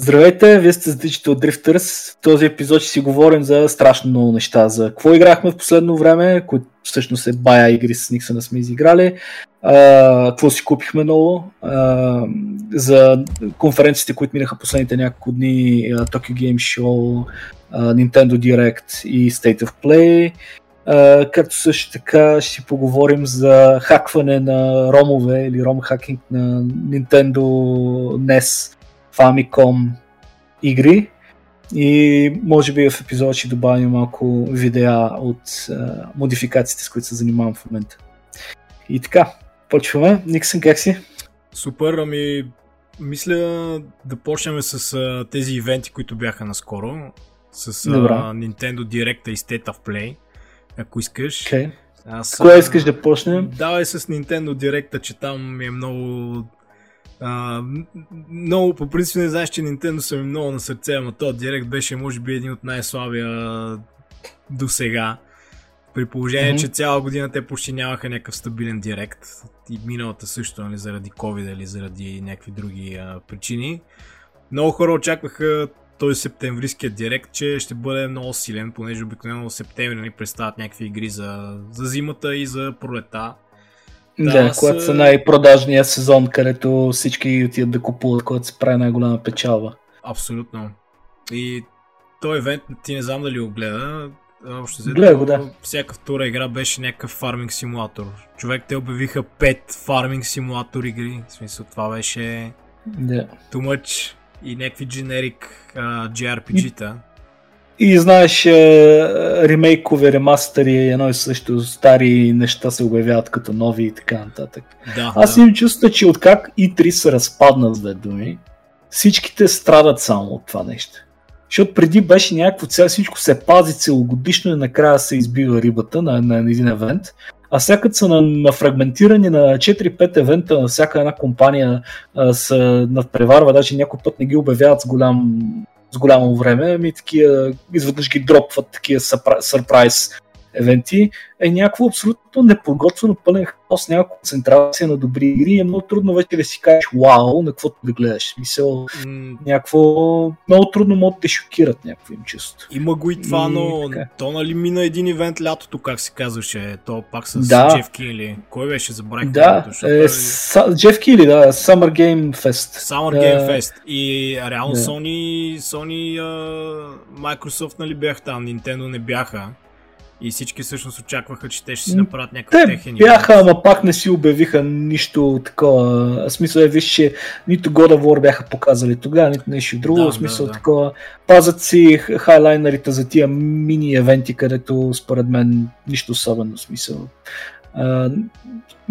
Здравейте, вие сте с Digital Drifters. В този епизод ще си говорим за страшно много неща. За какво играхме в последно време, които всъщност е бая игри с Никсона сме изиграли. А, какво си купихме ново. А, за конференциите, които минаха последните няколко дни. Tokyo Game Show, Nintendo Direct и State of Play. Uh, както също така ще си поговорим за хакване на ромове или ром хакинг на Nintendo NES Famicom игри и може би в епизод ще добавим малко видеа от uh, модификациите, с които се занимавам в момента. И така, почваме. Никсън, как си? Супер, ами мисля да почнем с uh, тези ивенти, които бяха наскоро. С uh, Nintendo Direct и State of Play, ако искаш. Okay. Аз, Кое искаш да почнем? Давай с Nintendo Direct, че там е много а, много, по принцип не знаеш, че Nintendo са ми много на сърце, ама този директ беше може би един от най-слабия до сега. При положение, mm-hmm. че цяла година те почти нямаха някакъв стабилен директ. И миналата също, нали, заради COVID или заради някакви други а, причини. Много хора очакваха този септемврийския директ, че ще бъде много силен, понеже обикновено в септември ни нали, представят някакви игри за, за зимата и за пролета. Да, да когато са най-продажния сезон, където всички отидат да купуват, когато се прави най-голяма печалба. Абсолютно. И този евент, ти не знам дали го гледа, Общо Гледа го, да. Всяка втора игра беше някакъв фарминг симулатор. Човек те обявиха 5 фарминг симулатор игри. В смисъл това беше да. too much и някакви дженерик uh, JRPG-та. И знаеш, е, ремейкове, ремастери, едно и също стари неща се обявяват като нови и така нататък. Да, Аз да. имам чувство, че откак и 3 се разпаднат с две думи, всичките страдат само от това нещо. Защото преди беше някакво цяло, всичко се пази целогодишно и накрая се избива рибата на, на, на един евент. А сега са на, на фрагментирани на 4-5 евента на всяка една компания а, са надпреварва, даже някой път не ги обявяват с голям с голямо време, ами такива, изведнъж ги дропват такива сърпрайз евенти, е някакво абсолютно неподготвено пълен хаос, няма концентрация на добри игри и е много трудно вече да си кажеш вау, на каквото да гледаш. Мисъл, някакво много трудно могат да те шокират някакво им чувство. Има го и това, но така. то нали мина един ивент лятото, как се казваше, то пак с да. Джеф Кили. Кой беше, забравих? Да, е, с, Джеф Кили, да, Summer Game Fest. Summer да. Game Fest. И реално да. Sony, Sony uh, Microsoft нали бяха там, Nintendo не бяха. И всички всъщност очакваха, че те ще си направят някакъв те техен бяха, ама пак не си обявиха нищо такова. Смисъл е, виж, че нито God of War бяха показали тогава, нито нещо друго. Да, смисъл да, да. такова. Пазят си хайлайнерите за тия мини евенти, където според мен нищо особено смисъл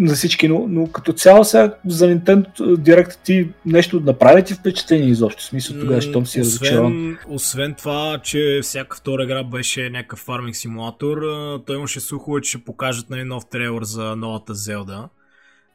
за всички, но, но като цяло сега за Nintendo Direct ти нещо направи ти впечатление изобщо, в смисъл тогава, щом си разочарован. Освен това, че всяка втора игра беше някакъв фарминг симулатор, той имаше слухове, че ще покажат нали, нов трейлър за новата Zelda.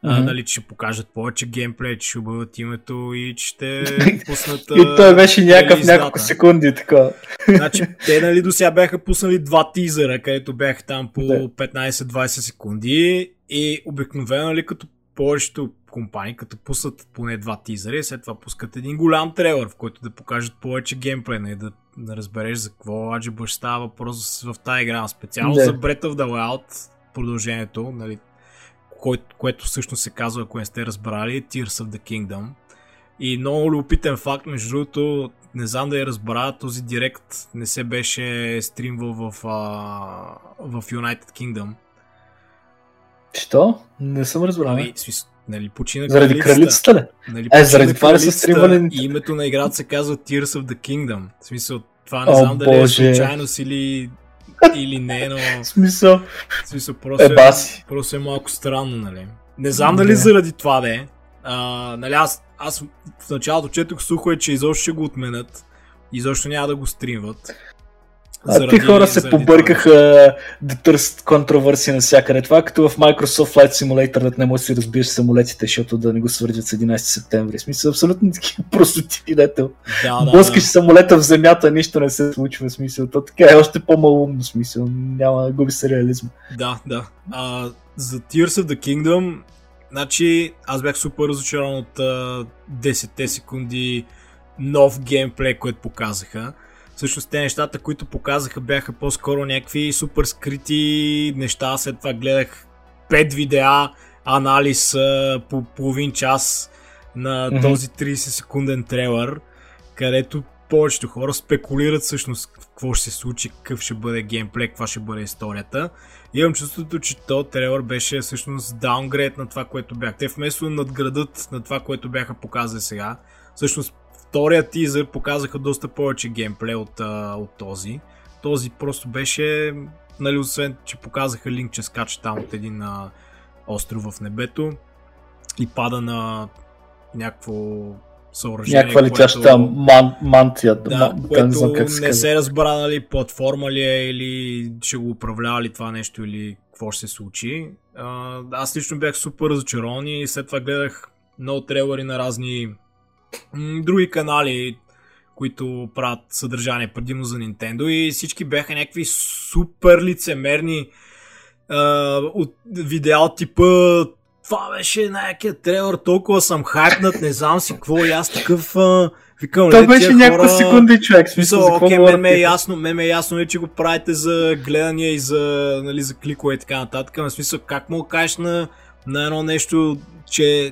Mm-hmm. А, нали, че ще покажат повече геймплей, че ще обявят името и че ще пуснат. и той беше някакъв няколко секунди така. Значи, те нали до сега бяха пуснали два тизера, където бяха там по 15-20 секунди и обикновено нали, като повечето компании, като пуснат поне два тизера и след това пускат един голям трейлър, в който да покажат повече геймплей, нали, да, да разбереш за какво аджиба ще става въпрос в тази игра. Специално за Breath of the Wild продължението, нали, кое, което всъщност се казва, ако не сте разбрали, Tears of the Kingdom. И много любопитен факт, между другото, не знам да я разбра, този директ не се беше стримвал в, а, в United Kingdom. Що? Не съм разбрал. Ами, смисъл, нали, почина Заради кралицата ли? Нали, е, заради това не са стримвали. И името на играта се казва Tears of the Kingdom. В смисъл, това не О, знам дали е случайност или или не, но... смисъл. смисъл просто, е, баси. просто е малко странно, нали? Не знам дали не. заради това да е. Нали, аз, аз в началото четох слухове, че изобщо ще го отменят. Изобщо няма да го стримват. А заради, ти хора се побъркаха да търсят контровърсия навсякъде. Това е като в Microsoft Flight Simulator, да не можеш да си разбиеш самолетите, защото да не го свържат с 11 септември. В смисъл, абсолютно такива простоти, дето. Да, да, Блъскаш да. самолета в земята, нищо не се случва. Смисъл, то така е още по-малумно смисъл. Няма, губи се реализма. Да, да. А, за Tears of the Kingdom, значи аз бях супер разочарован от 10 секунди нов геймплей, който показаха. Всъщност те нещата, които показаха, бяха по-скоро някакви супер скрити неща. След това гледах 5 видеа, анализ по половин час на mm-hmm. този 30 секунден трейлър, където повечето хора спекулират всъщност какво ще се случи, какъв ще бъде геймплей, каква ще бъде историята. И имам чувството, че то трейлър беше всъщност даунгрейд на това, което бях. Те вместо надградат на това, което бяха показали сега, всъщност втория тизър показаха доста повече геймплей от, от този. Този просто беше, нали, освен, че показаха линк, че скача там от един а, остров в небето и пада на някакво съоръжение. Някаква летяща което... ман, мантия. Да, ман, което не, знам как се не се разбра нали платформа ли е или ще го управлява ли това нещо или какво ще се случи. А, аз лично бях супер разочарован и след това гледах много трейлери на разни други канали, които правят съдържание предимно за Nintendo и всички бяха някакви супер лицемерни а, от видео типа това беше някакъв трейлър, толкова съм хайпнат, не знам си какво и аз такъв... А, викам, Това беше хора... секунди човек. Смисъл, окей, ме, ме, е ясно, ме, ме е ясно, ли, че го правите за гледания и за, нали, за кликове и така нататък. В смисъл, как му кажеш на, на едно нещо, че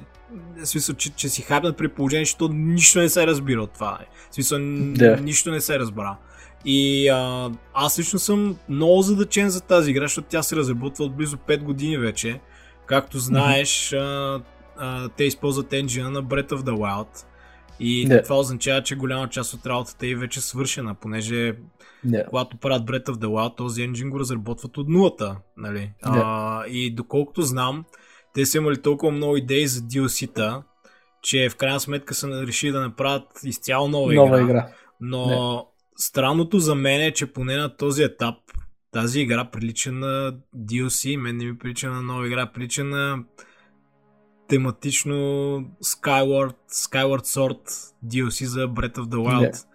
в смисъл, че, че си хайпнат при положение, че то нищо не се разбира от това. В смисъл, yeah. нищо не се разбра. И а, аз лично съм много задачен за тази игра, защото тя се разработва от близо 5 години вече. Както знаеш, mm-hmm. а, а, те използват енджина на Breath of the Wild. И yeah. това означава, че голяма част от работата е вече свършена, понеже yeah. когато правят Breath of the Wild, този енджин го разработват от нулата. Нали? Yeah. А, и доколкото знам, те са имали толкова много идеи за DLC-та, че в крайна сметка са решили да направят изцяло нова, нова игра. игра. Но yeah. странното за мен е, че поне на този етап тази игра прилича на DLC, мен не ми прилича на нова игра, прилича на тематично Skyward, Skyward Sword DLC за Breath of the Wild. Yeah.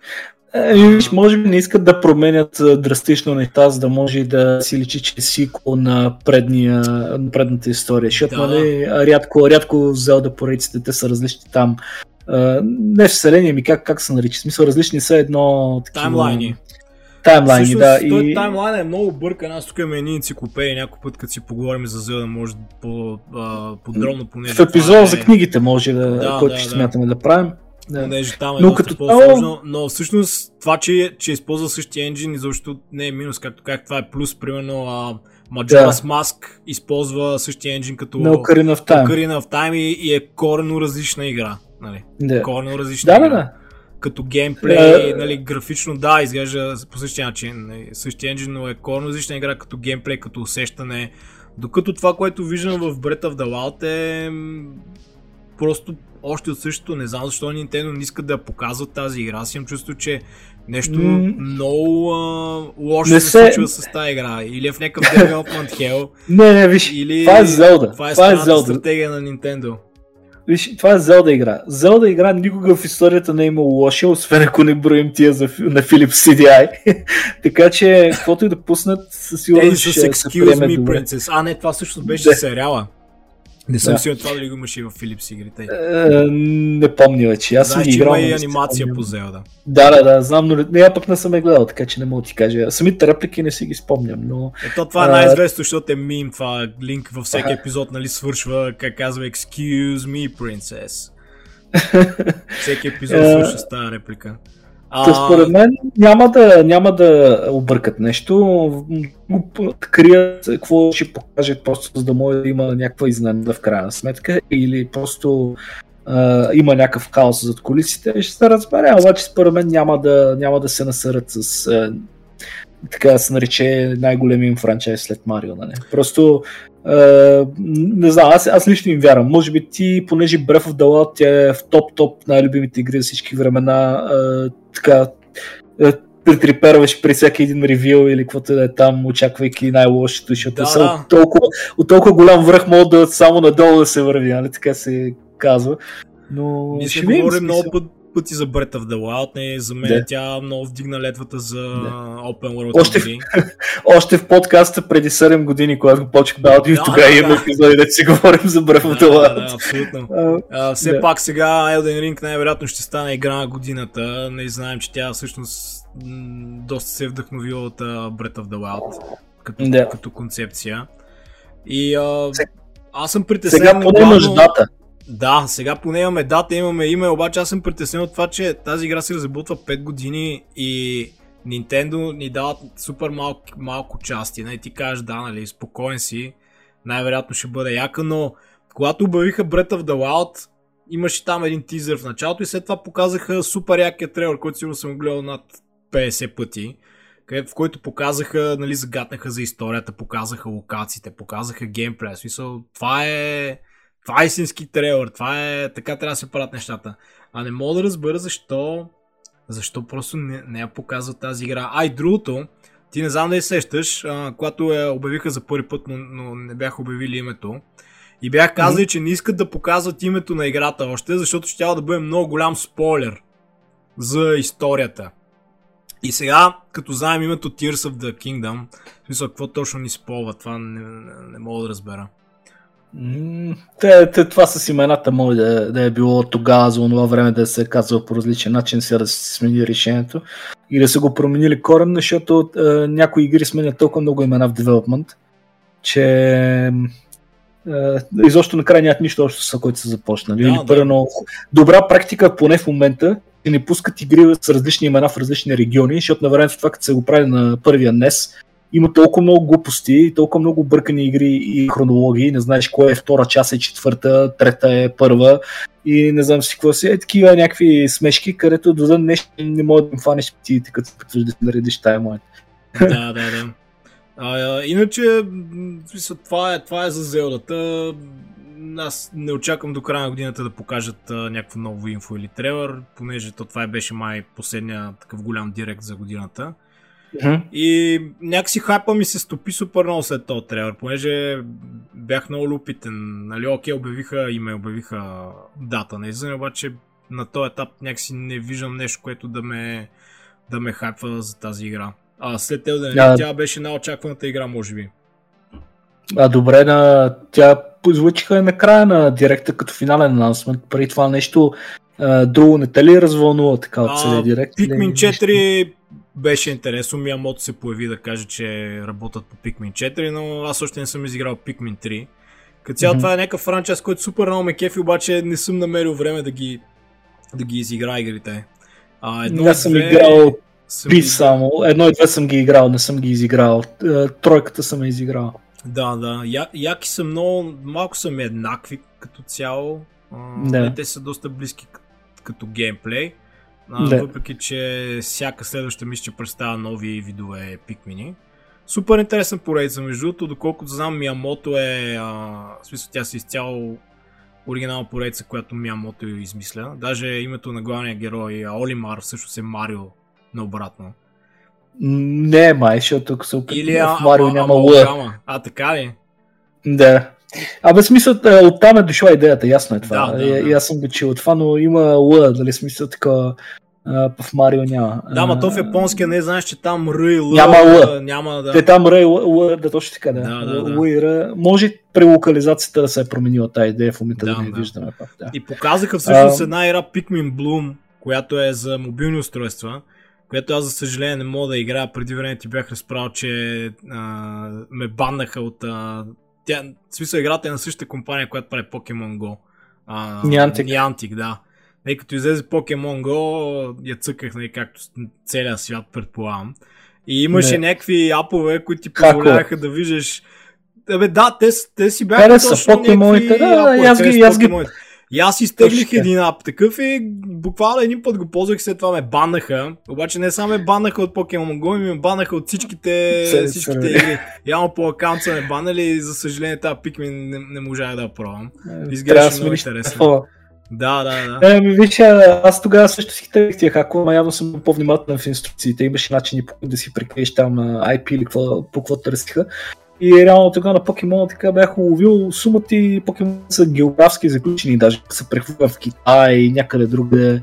Е, виж, може би не искат да променят драстично неща, за да може да си личи, че е сиквел на, предния, на предната история. Защото, да. нали, рядко, рядко Zelda поредиците те са различни там. Не вселение ми, как, как се нарича? В смисъл, различни са едно... Такива... Таймлайни таймлайни, да. И... таймлайн е много бъркан. Аз тук имам едни енциклопедии, някой път, като си поговорим за Зелда, може по-подробно, понеже. В епизод е... за книгите може да, да който да, ще да. смятаме да правим. Да. Понеже там е но като по-сложно, но всъщност това, че, че използва същия енджин, изобщо не е минус, както как това е плюс, примерно а, Majora's да. Mask използва същия енджин като no, Ocarina of Time, Ocarina of Time и, и е корено различна игра. Нали? Да. Корено различна да, игра. Да, да като геймплей, uh, нали, графично, да, изглежда по същия начин. Нали, същия енджин, но е корно различна игра като геймплей, като усещане. Докато това, което виждам в Breath of the Wild е просто още от същото. Не знам защо Nintendo не искат да показват тази игра. Аз имам чувство, че нещо mm. много а, лошо не се случва с тази игра. Или е в някакъв development hell. не, не, виж, или... това е Zelda. Това е, това е Zelda. стратегия на Nintendo. Виж, това е Зелда игра. Зелда игра никога в историята не е имало лоша, освен ако не броим тия за, на Philips CDI. така че, каквото и да пуснат, със сигурност ще се приеме me, добре. Princess. А, не, това също беше да. сериала. Не съм да. сигурен това дали го имаше и в Philips игрите. Е, не помня вече. Аз съм играл. Има и анимация по Зелда. Да, да, да, знам, но не, я пък не съм я гледал, така че не мога да ти кажа. Самите реплики не си ги спомням, но... Ето това е най-известно, защото е мим, това линк във всеки епизод, нали, свършва, как казва, Excuse me, princess. всеки епизод свършва с тази реплика. А... според мен няма да, няма да объркат нещо, крият какво ще покажат просто за да може да има някаква изненада в крайна сметка или просто а, има някакъв хаос зад колисите, ще се разбере, обаче според мен няма да, няма да се насърят с а, така да се нарече най-големия им франчайз след Марио. Нали? Просто Uh, не знам, аз, аз лично им вярвам. Може би ти, понеже Breath of the Wild тя е в топ-топ най-любимите игри за всички времена, uh, така, uh, притриперваш при всеки един ревю или каквото да е там, очаквайки най-лошото, защото да, са да. От, толкова, от толкова голям връх могат да само надолу да се върви, нали? така се казва. Но Ние ще говорим много път пъти за Breath of the Wild, не, за мен Да. тя много вдигна летвата за Да. Open World Още в-. Още в подкаста преди 7 години, когато го аудио, Да, тогава да, имаме да. епизоди, да си говорим за Breath of the Да, да, Wild. да, абсолютно. А, А, все Да. пак сега Elden Ring най-вероятно ще стане игра на годината. Не знаем, че тя всъщност доста се е вдъхновила от Breath of the Wild като, Да. като концепция. И а, аз съм притеснен. Сега поне главно- дата. Да, сега поне имаме дата, имаме име, обаче аз съм притеснен от това, че тази игра се разработва 5 години и Nintendo ни дават супер малко, малко части. Не ти кажеш, да, нали, спокоен си, най-вероятно ще бъде яка, но когато обявиха Breath of the Wild, имаше там един тизър в началото и след това показаха супер якия трейлер, който сигурно съм гледал над 50 пъти, в който показаха, нали, загаднаха за историята, показаха локациите, показаха геймплея. Смисъл, това е това е истински трейлер, това е, така трябва да се правят нещата. А не мога да разбера защо, защо просто не, не я показва тази игра. А и другото, ти не знам да я сещаш, а, когато я обявиха за първи път, но, но не бяха обявили името. И бях казали, че не искат да показват името на играта още, защото ще да бъде много голям спойлер за историята. И сега, като знаем името Tears of the Kingdom, в смисъл, какво точно ни спойва, това не, не, не мога да разбера. Те, те, това с имената може да, да е било тогава за това време да се казва по различен начин, сега да се смени решението и да са го променили коренно, защото е, някои игри сменят толкова много имена в девелопмент, че е, изобщо накрая нямат нищо общо с който са започнали. Да, Или, да. примерно, добра практика, поне в момента, че не пускат игри с различни имена в различни региони, защото на времето това, като се го прави на първия NES, има толкова много глупости, толкова много бъркани игри и хронологии, не знаеш кое е втора част, е четвърта, трета е първа и не знам си какво си. Е такива някакви смешки, където до ден днешен не може да им фанеш птиците, като се да наредиш тая моя. да, да, да. А, иначе, това е, това е за Зелдата. Аз не очаквам до края на годината да покажат някакво ново инфо или трейлер, понеже то това беше май последния такъв голям директ за годината. И някакси хайпа ми се стопи супер много след този трейлер, понеже бях много любитен. Нали, окей, обявиха име, обявиха дата на излизане, обаче на този етап някакси не виждам нещо, което да ме, да ме хайпва за тази игра. А след Elden Ring Да. тя беше най-очакваната игра, може би. А добре, на... тя излъчиха на края на директа като финален анонсмент. Преди това нещо а, друго не те ли развълнува така от целия директ? Pikmin Или нещо? 4 беше интересно. Миямото се появи да каже, че работят по Pikmin 4, но аз още не съм изиграл Pikmin 3. Като цяло Мгм. това е някакъв франчайз, който супер много ме кефи, обаче не съм намерил време да ги, да ги изигра игрите. А, едно Аз съм две играл съм ги- само. Едно и две съм ги играл, не съм ги изиграл. Е, Тройката съм я изиграл. Да, да. Я, яки са много, малко са ми еднакви като цяло. Да. Те са доста близки като геймплей. А, Да. Въпреки, че всяка следваща мисля, че представя нови видове пикмини. Супер интересен поредица, между другото, доколкото знам, Миямото е, а, в смисъл тя си изцяло оригинална поредица, която Миямото измисля. Даже името на главния герой, а, Олимар, всъщност е Марио наобратно. Не е май, защото ако се опитам, Или в Марио ама- няма Л. амалгама. А, така ли? Да. Абе, смисъл, е, оттам е дошла идеята, ясно е това. Да, да, и, да. и аз съм го чул това, но има Л, дали смисъл така в Марио няма. Да, ма то в японския не знаеш, че там Р и Л. Няма Л. Няма, да. Те там Р, и Л, да, точно така, да. Да, да, да. Л и Р. Може при локализацията да се е променила тази идея в момента да, Да, не да. виждаме пак. Да. И показаха всъщност А- една игра Pikmin Bloom, която е за мобилни устройства, която аз за съжаление не мога да играя. Преди време ти бях разправил, че а, ме баннаха от... А, тя, в смисъл играта е на същата компания, която прави Pokemon Go. А, Niantic. Niantic, да. Тъй като излезе Pokemon Go, я цъках, нали, както с целия свят предполагам. И имаше Не. някакви апове, които ти позволяваха да виждаш Абе, да, те, те си бяха Те да са точно някакви да, апове, аз ги- аз ги-. И аз изтеглих един ап такъв и буквално един път го ползвах, след това ме баннаха. Обаче не само ме баннаха от Pokemon Go, ми ме баннаха от всичките, всичките игри. Явно по акаунт са ме банали и за съжаление тази Pikmin не, не можах да я пробвам. Трябва Изглеждаше да много интересно. Да, да, да. Е, ми виж, а, аз тогава също си теглих тия хакове, ама явно съм по-внимателен в инструкциите. Имаше начини да си прикриеш там IP или какво, по какво търсиха. И реално тогава на Покемона така бях уловил сумата и покемона са географски заключени, даже се прехвърля в Китай и някъде другаде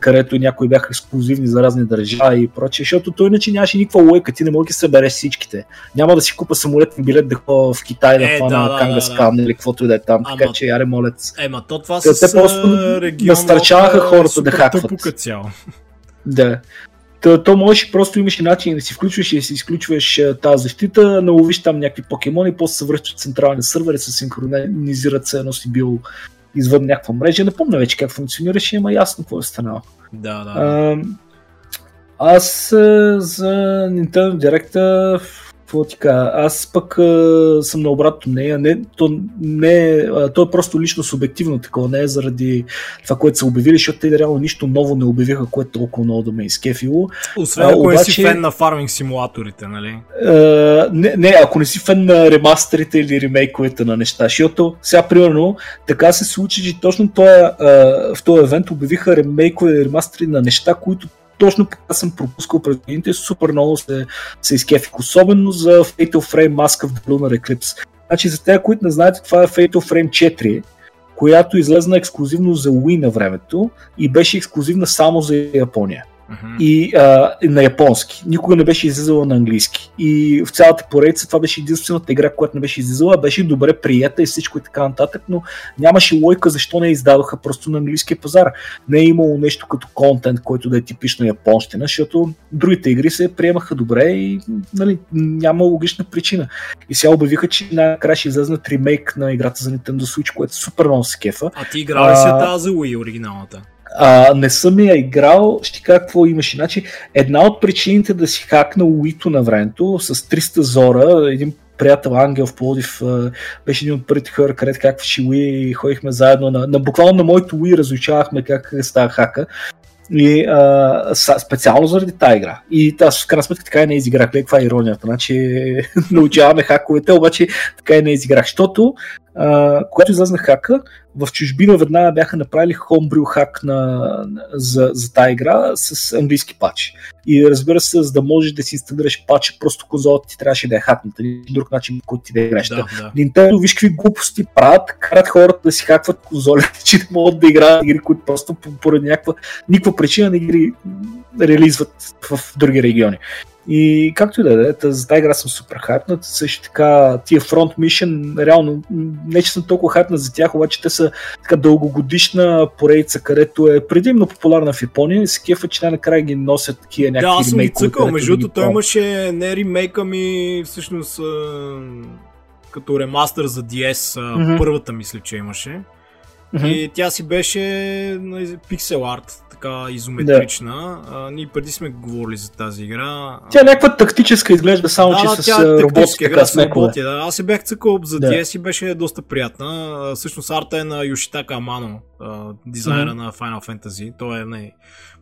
където някои бяха ексклюзивни за разни държави и прочее, защото той иначе нямаше никаква лойка, ти не мога да ги събереш всичките. Няма да си купа самолетен билет да ходя в Китай е, да е, хвана да, да, Кангаскан да, или каквото и да е там, ама, така че яре молец. Ема то това Те, с... те просто регион, настърчаваха хората да хакват. Цяло. Да. То, то можеш просто имаш начин да си включваш и да си изключваш тази защита, наловиш там някакви покемони, после се връщат в централния сървър и се синхронизират се едно си бил извън някаква мрежа. Не помня вече как функционираше, ама ясно какво е станало. Да, да. А, аз за Nintendo Direct какво ти кажа, аз пък а, съм на обратно мнение. Не, то, не, а, то е просто лично субективно такова, не е заради това, което са обявили, защото те реално нищо ново не обявиха, което толкова много да ме е изкефило. Освен а, ако не си фен на фарминг симулаторите, нали? А, не, не, ако не си фен на ремастерите или ремейковете на неща, защото сега, примерно, така се случи, че точно този, а, в този евент обявиха ремейкове и ремастери на неща, които точно така съм пропускал през годините, супер много се, се изкефих, особено за Fatal Frame Mask of the Lunar Eclipse. Значи за тези, които не знаете, това е Fatal Frame 4, която излезна ексклюзивно за Wii на времето и беше ексклюзивна само за Япония Мгм. и а, на японски. Никога не беше излизала на английски. И в цялата поредица това беше единствената игра, която не беше излизала. Беше добре приета и всичко и така нататък, но нямаше лойка защо не издадоха просто на английския пазар. Не е имало нещо като контент, който да е типично японщина, защото другите игри се приемаха добре и нали, няма логична причина. И сега обявиха, че накрая ще излезнат ремейк на играта за Nintendo Switch, което супер много се кефа. А ти играл ли си А, тази Wii оригиналната? А, не съм я играл, ще кажа какво имаше. Значи, една от причините да си хакна Уито на времето с 300 зора, един приятел Ангел в Плодив беше един от първите хора, където хакваше Wii и ходихме заедно на, на буквално на моето Wii разучавахме как става хака. И а, специално заради тази игра. И аз в крайна сметка така и не изиграх. Каква е иронията? Значи научаваме хаковете, обаче така и не изиграх. Защото когато излезна хака, в чужбина веднага бяха направили homebrew хак на, за, за тази игра с английски пач. И разбира се, за да можеш да си инсталираш пача, просто конзолата ти трябваше да е хакната. Или друг начин, по който ти да играеш. Да, да. Nintendo, виж какви глупости правят, карат хората да си хакват конзолите, че не могат да играят игри, които просто по- поради някаква никаква причина не ги релизват в други региони. И както и да е, за тази игра съм супер хайпнат. Също така, тия Front Mission, реално, не че съм толкова хайпнат за тях, обаче те са така дългогодишна поредица, където е предимно популярна в Япония и се кефа, че накрая ги носят такива Да, някакви аз съм ги цъкал. Между да другото, той имаше не ремейка ми, всъщност като ремастър за DS, Мгм. първата мисля, че имаше. Мгм. И тя си беше нали, пиксел арт, така изометрична. А, ние преди сме говорили за тази игра. Тя е някаква тактическа изглежда, само да, че да, с е роботи, тактическа така игра с роботи. Да. Аз се бях цъкал за Да. DS и беше доста приятна. А, Всъщност арта е на Амано, а, дизайнера Мгм. на Final Fantasy. Той е не,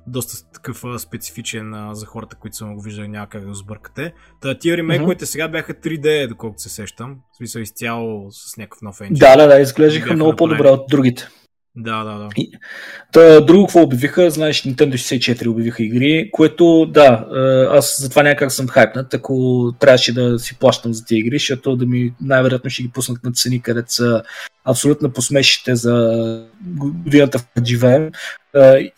доста такъв а, специфичен а, за хората, които са го виждали някак да сбъркате. Та, тия ремейковете сега бяха 3D, доколкото се сещам. В смисъл изцяло с някакъв нов енджин. Да, да, да, изглеждаха много по-добре от другите. да, да. да. Та, друго какво обявиха, знаеш, Nintendo 64 обявиха игри, което да, аз затова някак съм хайпнат, ако трябваше да си плащам за тези игри, защото да ми най-вероятно ще ги пуснат на цени, където са абсолютно посмешите за годината, в която живеем.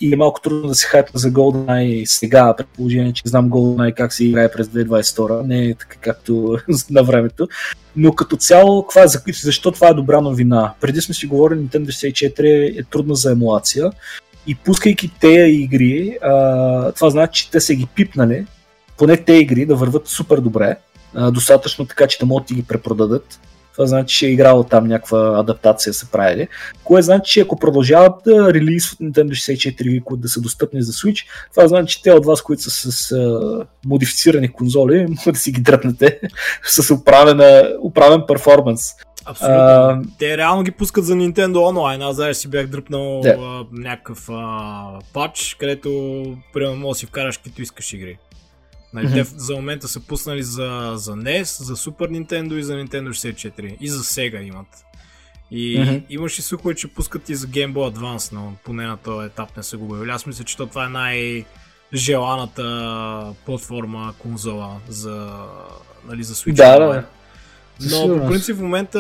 И е малко трудно да се хайпна за GoldenEye сега, при положение, че знам GoldenEye как се играе през 2022, не е така както на времето. Но като цяло, каква е, за- защо това е добра новина? Преди сме си говорили, Nintendo 64 е трудна за емулация и пускайки тези игри, това значи, че те са ги пипнали, поне те игри да върват супер добре, достатъчно така, че да могат да ги препродадат. Това значи, че е играло там някаква адаптация са правили. Кое значи, че ако продължават да релизват Nintendo 64 игри, които да са достъпни за Switch, това значи, че те от вас, които са с а, модифицирани конзоли, могат да си ги дръпнете с управена, управен перформанс. Абсолютно. А, Те реално ги пускат за Nintendo Online. Аз даже си бях дръпнал Да. а, някакъв а, пач, където примерно можеш да си вкараш каквито искаш игри. Нали. Те за момента са пуснали за, за NES, за Super Nintendo и за Nintendo 64. И за Sega имат. И Мгм. имаше слухове, че пускат и за Game Boy Advance, но поне на този етап не са го обявили. Аз мисля, че то това е най- желаната платформа, конзола за, нали, за Switch. Да, Online. да. Със Но по принцип в момента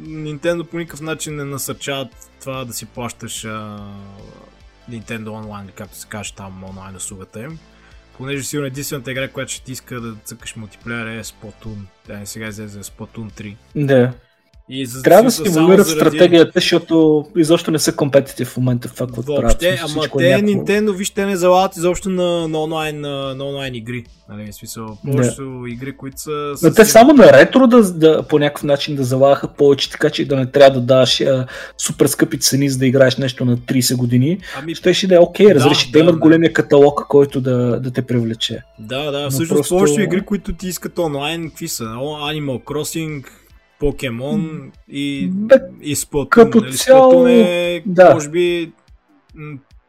Nintendo по никакъв начин не насърчават това да си плащаш а, Nintendo Online, както се каже там онлайн услугата им. Понеже сигурно единствената игра, която ще ти иска да цъкаш мултиплеер е Splatoon. Да, сега излезе Splatoon 3. Да. И за Трябва да си еволюират заради... стратегията, защото изобщо не са компетитив в момента в това, което правят. Ама те, е някакво... Nintendo, вижте, не залагат изобщо на, на, онлайн, на, на онлайн игри. Нали, в смисъл, повечето да. игри, които са... Но те само на ретро да, да, по някакъв начин да залагаха повече, така че да не трябва да даваш а, супер скъпи цени, за да играеш нещо на 30 години. Ами... Ще ще да е окей, okay, разреши, да, те да, имат да. големия каталог, който да, да те привлече. Да, да, всъщност просто... повечето игри, които ти искат онлайн, какви са? Animal Crossing, Покемон и, Бе, и Splatoon. Като нали? цяло, Splatoon е, да. може би,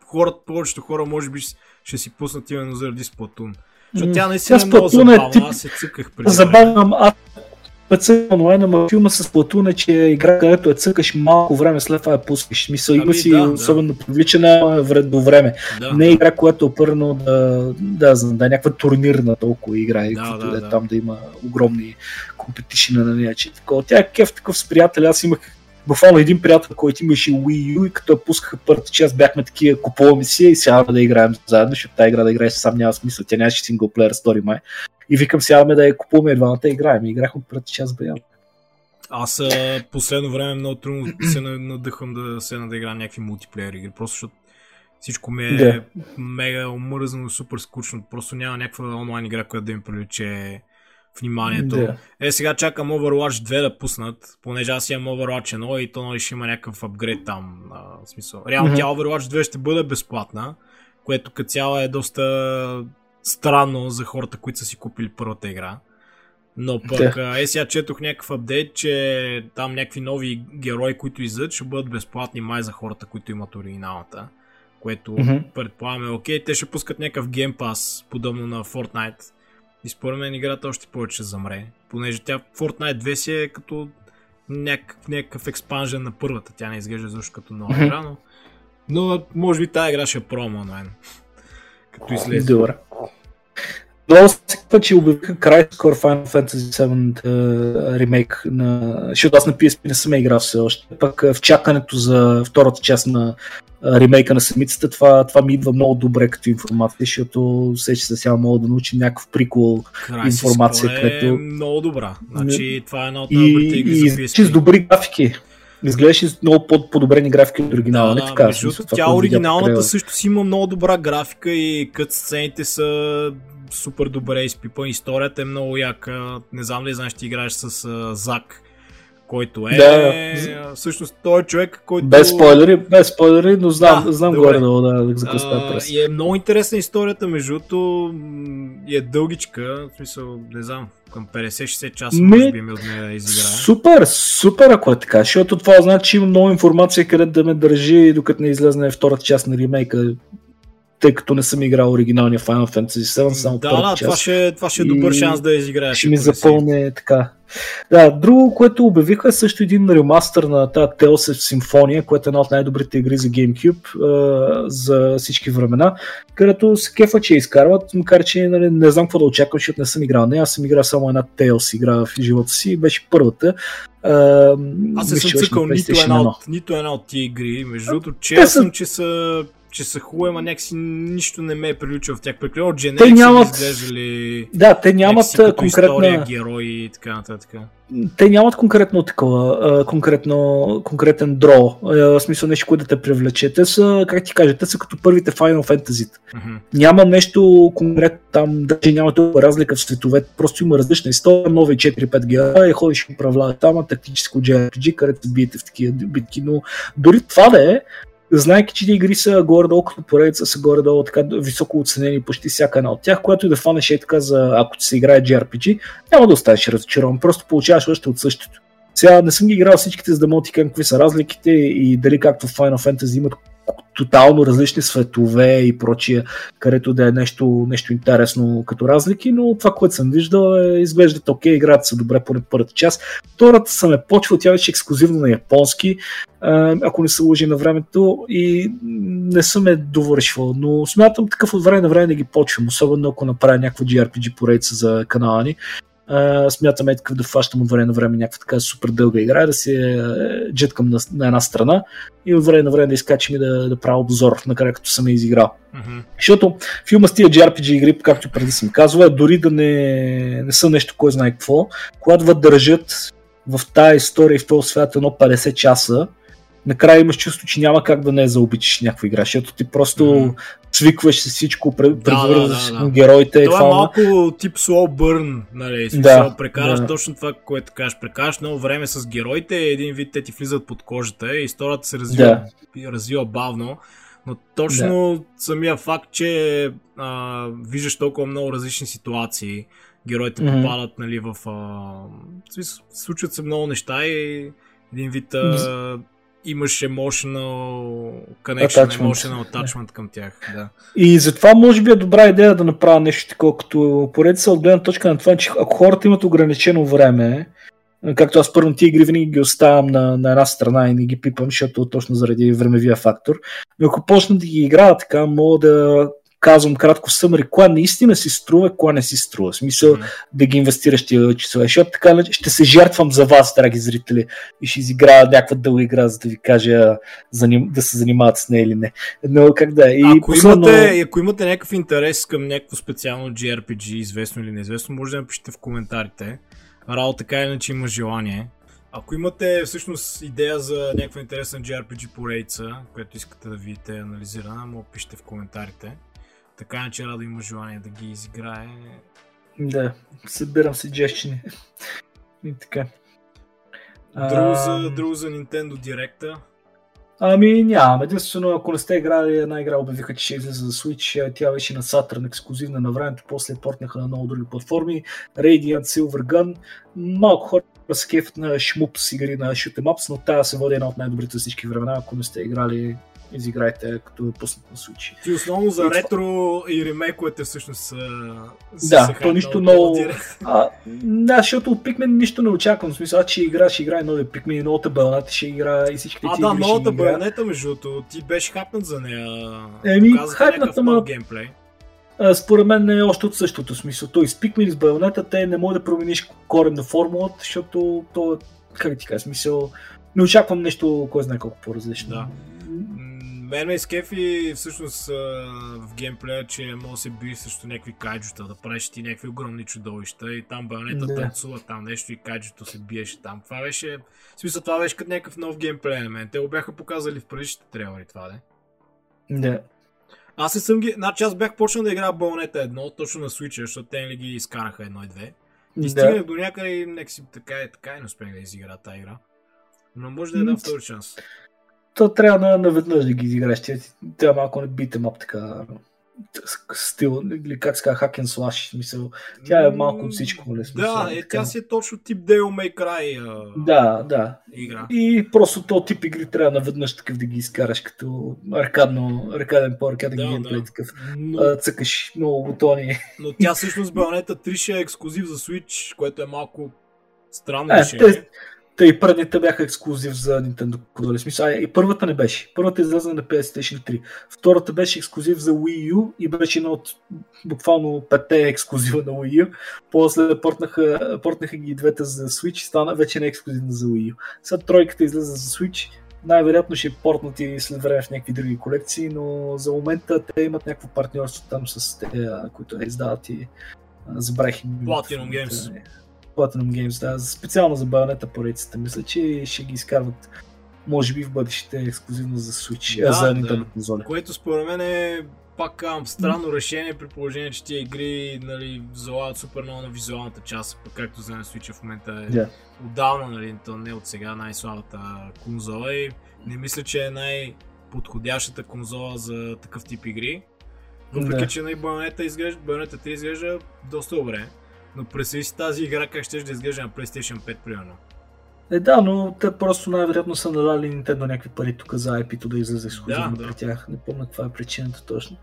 хората, повечето хора може би ще си пуснат именно заради Splatoon. Защото тя наистина е много забавна, тип... аз се цъках преди. Забавям, аз път онлайн, ама филма с Платуна, че е игра, където е цъкаш малко време, след това я пускаш. Смисъл, ами, има си да, особено да. привличана до време. Да. Не е игра, която е опърно да, да, да, е някаква турнирна толкова игра, да, да, да, да, там да има огромни компетишни на нея. Че такова. Тя е кеф такъв с приятели. Аз имах буквално един приятел, който имаше Wii U и като я пускаха първата част, бяхме такива, купуваме си и сядаме да играем заедно, защото тази игра да играеш сам няма смисъл, тя нямаше синглплеер стори май. И викам сядаме да я купуваме и играем. И играхме първата част бе. Аз последно време много трудно се надъхвам да се да играя някакви мултиплеер игри, просто защото всичко ми е да. мега омързано, супер скучно. Просто няма някаква онлайн игра, която да ми привлече вниманието. Да. Е, сега чакам Overwatch 2 да пуснат, понеже аз имам Overwatch 1 и то нали ще има някакъв апгрейд там. А, в смисъл. Реално mm-hmm. тя Overwatch 2 ще бъде безплатна, което като цяло е доста странно за хората, които са си купили първата игра. Но пък, да. е сега четох някакъв апдейт, че там някакви нови герои, които излизат, ще бъдат безплатни май за хората, които имат оригиналната. Което mm-hmm. предполагаме, окей, те ще пускат някакъв геймпас, подобно на Fortnite и според мен играта още повече замре, понеже тя Fortnite 2 си е като някакъв, някакъв експанжен на първата. Тя не изглежда защо като нова игра, но, но може би тази игра ще е промо на мен. Като излезе. Добре. Много се казва, че обявиха край скоро Final Fantasy VII ремейк на... Защото аз на PSP не съм играл все още. Пък в чакането за втората част на ремейка на самицата, това, това ми идва много добре като информация, защото се че сега мога да научим някакъв прикол информация. Е където... много добра. Значи, това е една от добрите игри за PSP. И с добри графики. Изглеждаше много по-подобрени графики от оригинала. Да, да, така, смисъл, тя оригиналната също си има много добра графика и кът сцените са супер добре изпипани. Историята е много яка. Не знам ли знаеш, ти играеш с uh, Зак който е да. всъщност той е човек, който... Без спойлери, без спойлери, но знам, да, знам горе да, да, за става прес. И е много интересна историята, между другото, е дългичка, в смисъл, не знам, към 50-60 часа Ми, може би ми от нея да изиграе. Супер, супер ако е така, защото това значи, че има много информация, където да ме държи, докато не излезне втората част на ремейка тъй като не съм играл оригиналния Final Fantasy VII, само Да, да, това ще, това ще е добър шанс да изиграеш. Ще ми запълне така. Да, друго, което обявиха е също един ремастър на тази Tales of Symphonia, което е една от най-добрите игри за GameCube а, за всички времена, където се кефа, че изкарват, макар че нали, не знам какво да очаквам, защото не съм играл. Не, аз съм играл само една Tales игра в живота си, беше първата. А, аз не съм цъкал нито една, от, нито една от тия игри, между другото, че съм, че са че са хубави, ама някакси нищо не ме е приличал в тях. Прекалено те нямат... изглеждали да, те нямат конкретна... история, герои и така нататък. Те нямат конкретно такова, конкретно, конкретен дро, в смисъл нещо, което да те привлече. Те са, как ти кажа, те са като първите Final Fantasy. Mm-hmm. Няма нещо конкретно там, даже няма толкова разлика в световете, просто има различна история, нови 4-5 герои, ходиш и управляваш там, тактическо JRPG, където биете в такива битки, но дори това да е, Знайки, че игри са горе-долу като поредица, са горе-долу така високо оценени почти всяка една от тях, която и да фанеш е така за ако ти се играе JRPG, няма да останеш разочарован, просто получаваш още от същото. Сега не съм ги играл всичките, за да мога ти какви са разликите и дали както в Final Fantasy имат тотално различни светове и прочие, където да е нещо, нещо интересно като разлики, но това, което съм виждал е изглеждат окей, играта са добре по първата част. Втората съм е почвал, тя беше ексклюзивно на японски, ако не се лъжи на времето и не съм е довършвал, но смятам такъв от време на време да ги почвам, особено ако направя някаква JRPG поредица за канала ни. Смятаме такъв да фащам от време на време някаква така супер дълга игра, да се джеткам на, на една страна и от време на време да изкачим и да, да правя обзор, накрая като съм изиграл. Mm-hmm. Защото филма с тия JRPG игри, както преди съм казвал, дори да не, не са нещо кой знае какво, когато държат в тази история и в този свят едно 50 часа, накрая имаш чувство, че няма как да не заобичаш някаква игра, защото ти просто mm-hmm. свикваш с всичко, превързваш да, да, да, героите. Това е малко тип slow burn, нали? Да, прекараш да. точно това, което кажеш. Прекараш много време с героите, един вид те ти влизат под кожата и историята се развива, да. развива бавно. Но точно да. самия факт, че а, виждаш толкова много различни ситуации, героите mm-hmm. попадат нали, в... А, случват се много неща и един вид а, имаш emotional connection, attachment. emotional attachment към тях. Да. И затова може би е добра идея да направя нещо такова, като поредица от гледна точка на това, че ако хората имат ограничено време, както аз първо тия игри винаги ги оставям на, на една страна и не ги пипам, защото точно заради времевия фактор. Но ако почна да ги играя така, мога да казвам кратко съмри, кога наистина си струва, кога не си струва. В смисъл mm-hmm. да ги инвестираш тия часове. Защото така ще се жертвам за вас, драги зрители, и ще изиграя някаква дълга игра, за да ви кажа да се занимават с нея или не. Но как да. И ако, последно... имате, ако имате някакъв интерес към някакво специално JRPG, известно или неизвестно, може да напишете в коментарите. Рао така иначе има желание. Ако имате всъщност идея за някаква интересна JRPG поредица, която искате да видите анализирана, му пишете в коментарите. Така че Радо има желание да ги изиграе. Да, събирам си джещини. И така. Друго за, друго за Nintendo Direct. Ами нямам. Единствено, ако не сте играли една игра, обявиха, че ще излезе за Switch. Тя беше на Saturn ексклюзивна на времето, после портнаха на много други платформи. Radiant Silver Gun. Малко хора се кефят на шмуп с игри на Shoot Ups, но тази се води една от най-добрите всички времена. Ако не сте играли, изиграйте, като е пуснат на Switch. Ти основно за и ретро и ремейковете всъщност са... Да, то нищо много... А, да, защото от Pikmin нищо не очаквам. В смисъл, че игра, ще играе нови Pikmin, новата балната ще игра и всички А, да, новата балната, между другото, ти беше хапнат за нея. Еми, хапната, ма... геймплей. според мен не е още от същото смисъл. Той с Pikmin с байонета, те не може да промениш корен на формулата, защото то, как ти кажа, смисъл, не очаквам нещо, кой знае колко по-различно. Да мен ме изкефи всъщност в геймплея, че може да се би срещу някакви кайджута, да правиш ти някакви огромни чудовища и там байонета да. танцува там нещо и кайджуто се биеше там. Това беше, в смисъл това беше като някакъв нов геймплей мен. Те го бяха показали в предишните трейлери това, да? Да. Аз не съм ги... Значи аз бях почнал да играя Байонета едно, точно на Switch, защото те ли ги изкараха едно и две. И да. стигнах до някъде и нека си така и така и не успях да изигра тази игра. Но може да я дам втори шанс то трябва наведнъж да ги изиграеш. Тя малко не бите мап така стил, или как ска, hack and slash, мисъл. Тя е малко от всичко. Не нали, смисъл, да, е, тя си е точно тип Devil May Cry а... Да, да. Игра. И просто то тип игри трябва наведнъж такъв да ги изкараш като аркадно, аркаден по аркаден да, геймплей, да. такъв. Но... А, цъкаш много бутони. Но тя всъщност Bayonetta 3 ще е ексклюзив за Switch, което е малко странно е, решение. Те, те и предните бяха ексклюзив за Nintendo конзоли. Смисъл, а, и първата не беше. Първата излезе на PlayStation 3. Втората беше ексклюзив за Wii U и беше една от буквално петте ексклюзива на Wii U. После портнаха, портнаха ги двете за Switch и стана вече не ексклюзивна за Wii U. Сега тройката излезе за Switch. Най-вероятно ще портнати след време в някакви други колекции, но за момента те имат някакво партньорство там с те, които издават и забравих им. Platinum Games. Platinum Games, да, специално за байонета порецата. Мисля, че ще ги изкарват може би в бъдеще ексклюзивно за Switch, да, за Nintendo да. конзоли. Което според мен е пак казвам, странно решение при положение, че тия игри нали, залагат супер много на визуалната част, пък както знаем Switch в момента е yeah. отдавна, нали, то не от сега най-слабата конзола и не мисля, че е най-подходящата конзола за такъв тип игри. Въпреки, yeah. че на Bayonetta изглежда, Bayonetta 3 изглежда доста добре. Но представи си тази игра как ще да изглежда на PlayStation 5, примерно. Е, да, но те просто най-вероятно са надали Nintendo някакви пари тук за IP-то да излезе ексклюзивно да, да. при тях. Не помня каква е причината точно.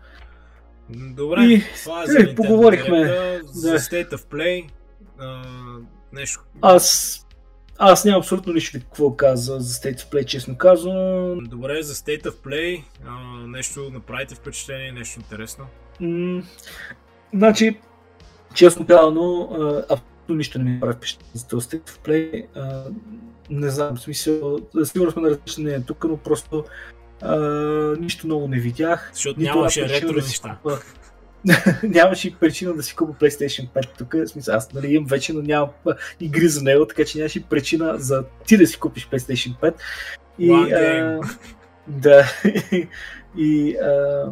Добре, и, това е за Nintendo поговорихме. Direct, за да. State of Play. А, нещо. Аз аз нямам абсолютно нищо какво каза за State of Play, честно казвам. Добре, за State of Play, а, нещо направите впечатление, нещо интересно? М- значи, честно казано, нищо не ми прави впечатление за този State of Play. А, не знам, в смисъл, сигурно сме на различни мнение тук, но просто а, нищо много не видях. Защото нямаше ретро да неща. Купа, нямаше и причина да си купа PlayStation 5 тук. Смисъл, аз нали, имам вече, но нямам игри за него, така че нямаше причина за ти да си купиш PlayStation 5. И, а, да. и а,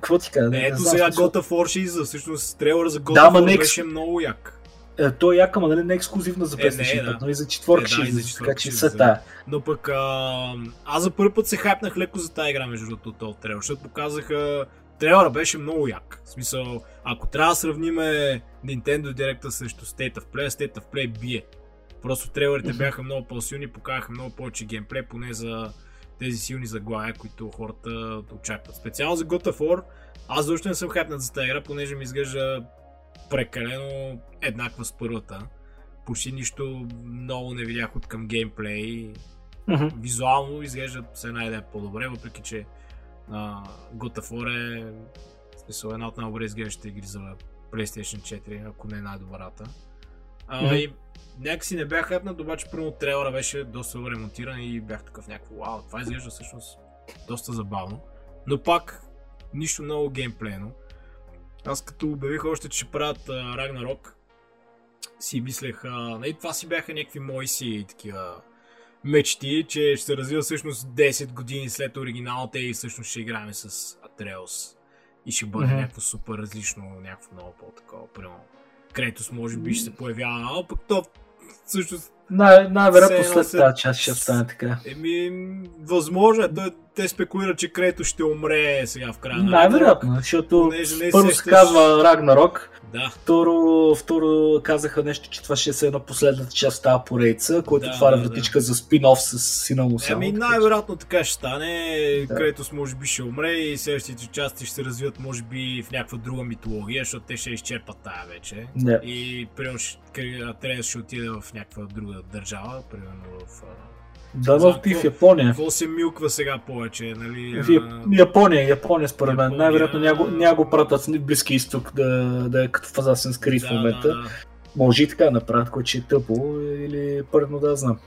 какво ти кажа? Ето сега God of War ще всъщност трейлър за God да, of War беше много як. Е, той е як, ама нали не е ексклюзивна за PlayStation 5, да. нали за четвърка е, ще излиза, така че са тая. Но пък а, аз за първи път се хайпнах леко за тази игра, между другото, този трейлър, защото показаха трейлъра беше много як. В смисъл, ако трябва да сравниме Nintendo Direct срещу State of Play, State of Play бие. Просто трейлерите бяха много по-силни, показаха много повече геймплей, поне за тези силни заглавия, които хората очакват. Специално за God of War, аз защо не съм хайпнат за тази игра, понеже ми изглежда прекалено еднаква с първата. Почти нищо много не видях от към геймплей. Mm-hmm. Визуално изглежда с една идея по-добре, въпреки че uh, God of War е смисъл, една от най-добре изглеждащите игри за PlayStation 4, ако не е най-добрата. Uh, mm-hmm. И някакси не бях хапнат, обаче първо трейлера беше доста ремонтиран и бях такъв някакво, вау, това изглежда всъщност доста забавно. Но пак нищо много геймплейно. Аз като обявих още, че правят Рагнарок, си мислех, а, нали, това си бяха някакви мои си такива мечти, че ще се развива всъщност 10 години след оригиналната и всъщност ще играем с Атреус. И ще бъде mm-hmm. някакво супер различно, някакво много по-такова. Примерно, Кретос може би ще се появява, а пък то всъщност най- най-вероятно след тази част ще стане така. Еми, възможно е. Той, те спекулират, че Крето ще умре сега в края на Най-вероятно, защото първо се казва Рагнарок, да. Второ, второ казаха нещо, че това ще е една последната част в тази поредица, който да, отваря да, вратичка да. за спин-оф с сина му. Еми най-вероятно така ще стане. Да. Кретос може би ще умре и следващите части ще се развиват може би в някаква друга митология, защото те ще изчерпат тая вече. Да. И примерно Атрес ще отиде в някаква друга държава, примерно в да, в, и в Япония. Какво се милква сега повече, нали? В Япония, Япония според мен. Най-вероятно няма, го пратят в Близки изток да, да е като в Assassin's Creed да, в момента. Да, да. Може и така да направят, което ще е тъпо или първо да знам.